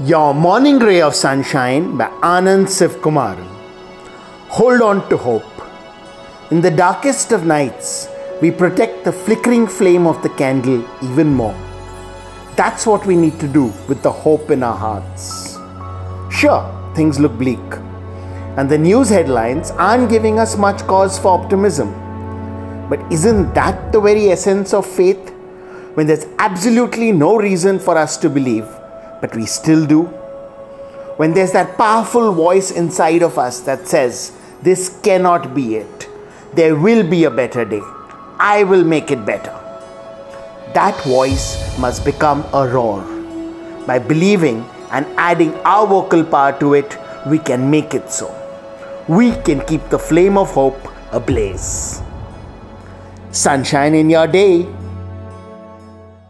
Your Morning Ray of Sunshine by Anand Sivkumaran. Hold on to hope. In the darkest of nights, we protect the flickering flame of the candle even more. That's what we need to do with the hope in our hearts. Sure, things look bleak, and the news headlines aren't giving us much cause for optimism. But isn't that the very essence of faith? When there's absolutely no reason for us to believe, but we still do? When there's that powerful voice inside of us that says, This cannot be it. There will be a better day. I will make it better. That voice must become a roar. By believing and adding our vocal power to it, we can make it so. We can keep the flame of hope ablaze. Sunshine in your day.